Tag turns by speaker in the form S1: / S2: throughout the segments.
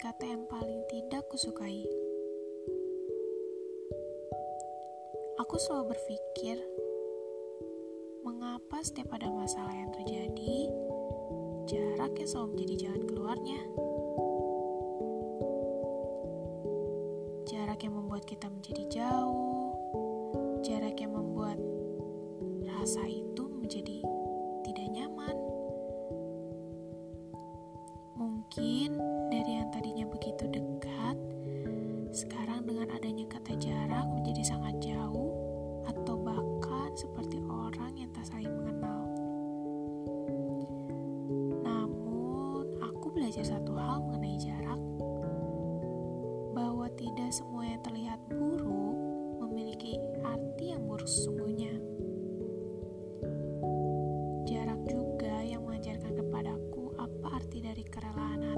S1: kata yang paling tidak kusukai. Aku selalu berpikir, mengapa setiap ada masalah yang terjadi, jarak yang selalu menjadi jalan keluarnya. Jarak yang membuat kita menjadi jauh, jarak yang membuat rasa itu belajar satu hal mengenai jarak, bahwa tidak semua yang terlihat buruk memiliki arti yang buruk sesungguhnya. Jarak juga yang mengajarkan kepadaku apa arti dari kerelaan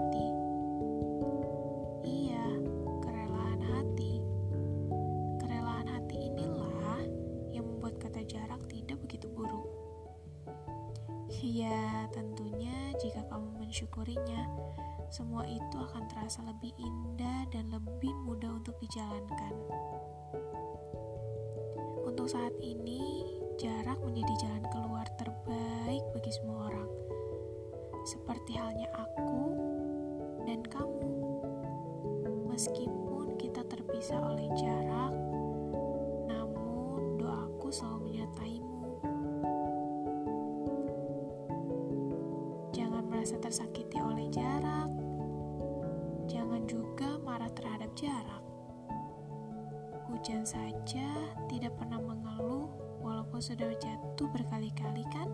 S1: Ya, tentunya jika kamu mensyukurinya, semua itu akan terasa lebih indah dan lebih mudah untuk dijalankan. Untuk saat ini, jarak menjadi jalan keluar terbaik bagi semua orang. Seperti halnya aku dan kamu. Meskipun kita terpisah oleh jarak, merasa tersakiti oleh jarak. Jangan juga marah terhadap jarak. Hujan saja tidak pernah mengeluh walaupun sudah jatuh berkali-kali kan?